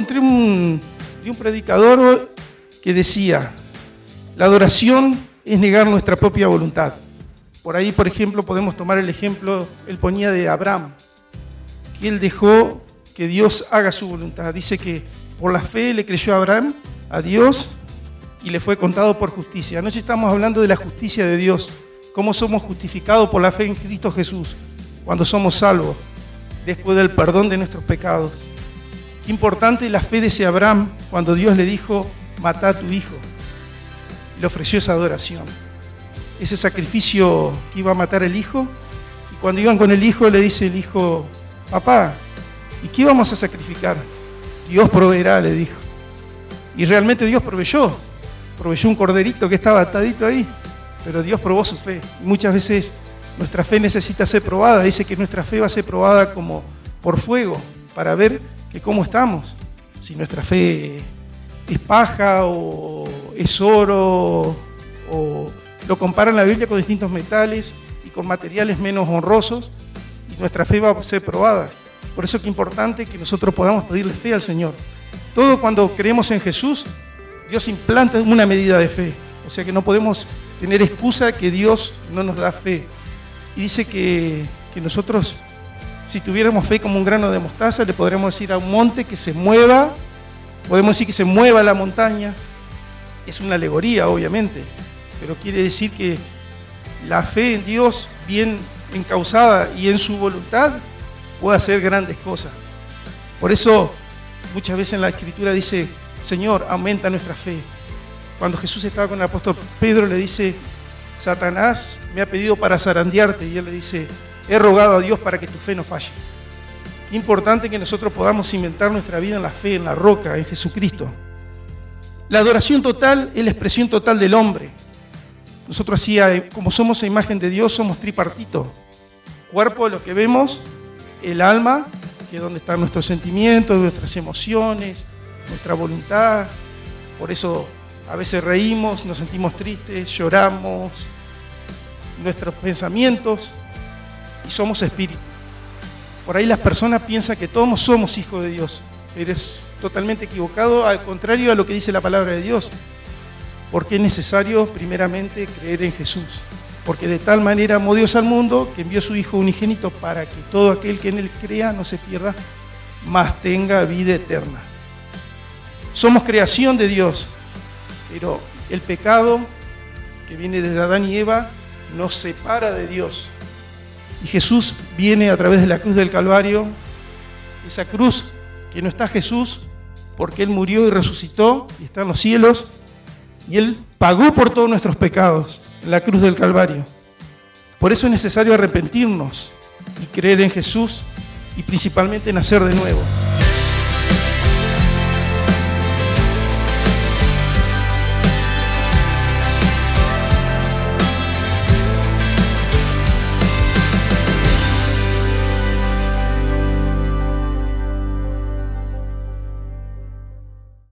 encontré un, de un predicador que decía, la adoración es negar nuestra propia voluntad. Por ahí, por ejemplo, podemos tomar el ejemplo, él ponía de Abraham, que él dejó que Dios haga su voluntad. Dice que por la fe le creyó Abraham, a Dios, y le fue contado por justicia. Anoche estamos hablando de la justicia de Dios, cómo somos justificados por la fe en Cristo Jesús, cuando somos salvos, después del perdón de nuestros pecados. Qué importante la fe de ese Abraham cuando Dios le dijo, mata a tu hijo. Le ofreció esa adoración. Ese sacrificio que iba a matar el hijo. Y cuando iban con el hijo, le dice el hijo, papá, ¿y qué vamos a sacrificar? Dios proveerá, le dijo. Y realmente Dios proveyó. Proveyó un corderito que estaba atadito ahí. Pero Dios probó su fe. Y muchas veces nuestra fe necesita ser probada. Dice que nuestra fe va a ser probada como por fuego para ver que cómo estamos. Si nuestra fe es paja o es oro o lo comparan la Biblia con distintos metales y con materiales menos honrosos y nuestra fe va a ser probada. Por eso es importante que nosotros podamos pedirle fe al Señor. Todo cuando creemos en Jesús, Dios implanta una medida de fe. O sea que no podemos tener excusa que Dios no nos da fe. Y dice que, que nosotros si tuviéramos fe como un grano de mostaza, le podríamos decir a un monte que se mueva, podemos decir que se mueva la montaña. Es una alegoría, obviamente, pero quiere decir que la fe en Dios, bien encausada y en su voluntad, puede hacer grandes cosas. Por eso muchas veces en la escritura dice, Señor, aumenta nuestra fe. Cuando Jesús estaba con el apóstol Pedro le dice, Satanás me ha pedido para zarandearte y él le dice, he rogado a Dios para que tu fe no falle. Importante que nosotros podamos cimentar nuestra vida en la fe, en la roca, en Jesucristo. La adoración total es la expresión total del hombre. Nosotros así, como somos a imagen de Dios, somos tripartito. Cuerpo, lo que vemos, el alma, que es donde están nuestros sentimientos, nuestras emociones, nuestra voluntad. Por eso a veces reímos, nos sentimos tristes, lloramos, nuestros pensamientos somos espíritu. Por ahí las personas piensan que todos somos hijos de Dios. Eres totalmente equivocado, al contrario a lo que dice la palabra de Dios. Porque es necesario primeramente creer en Jesús. Porque de tal manera amó Dios al mundo que envió a su Hijo unigénito para que todo aquel que en él crea no se pierda, mas tenga vida eterna. Somos creación de Dios, pero el pecado que viene desde Adán y Eva nos separa de Dios. Y Jesús viene a través de la cruz del Calvario, esa cruz que no está Jesús, porque Él murió y resucitó y está en los cielos, y Él pagó por todos nuestros pecados en la cruz del Calvario. Por eso es necesario arrepentirnos y creer en Jesús y principalmente nacer de nuevo.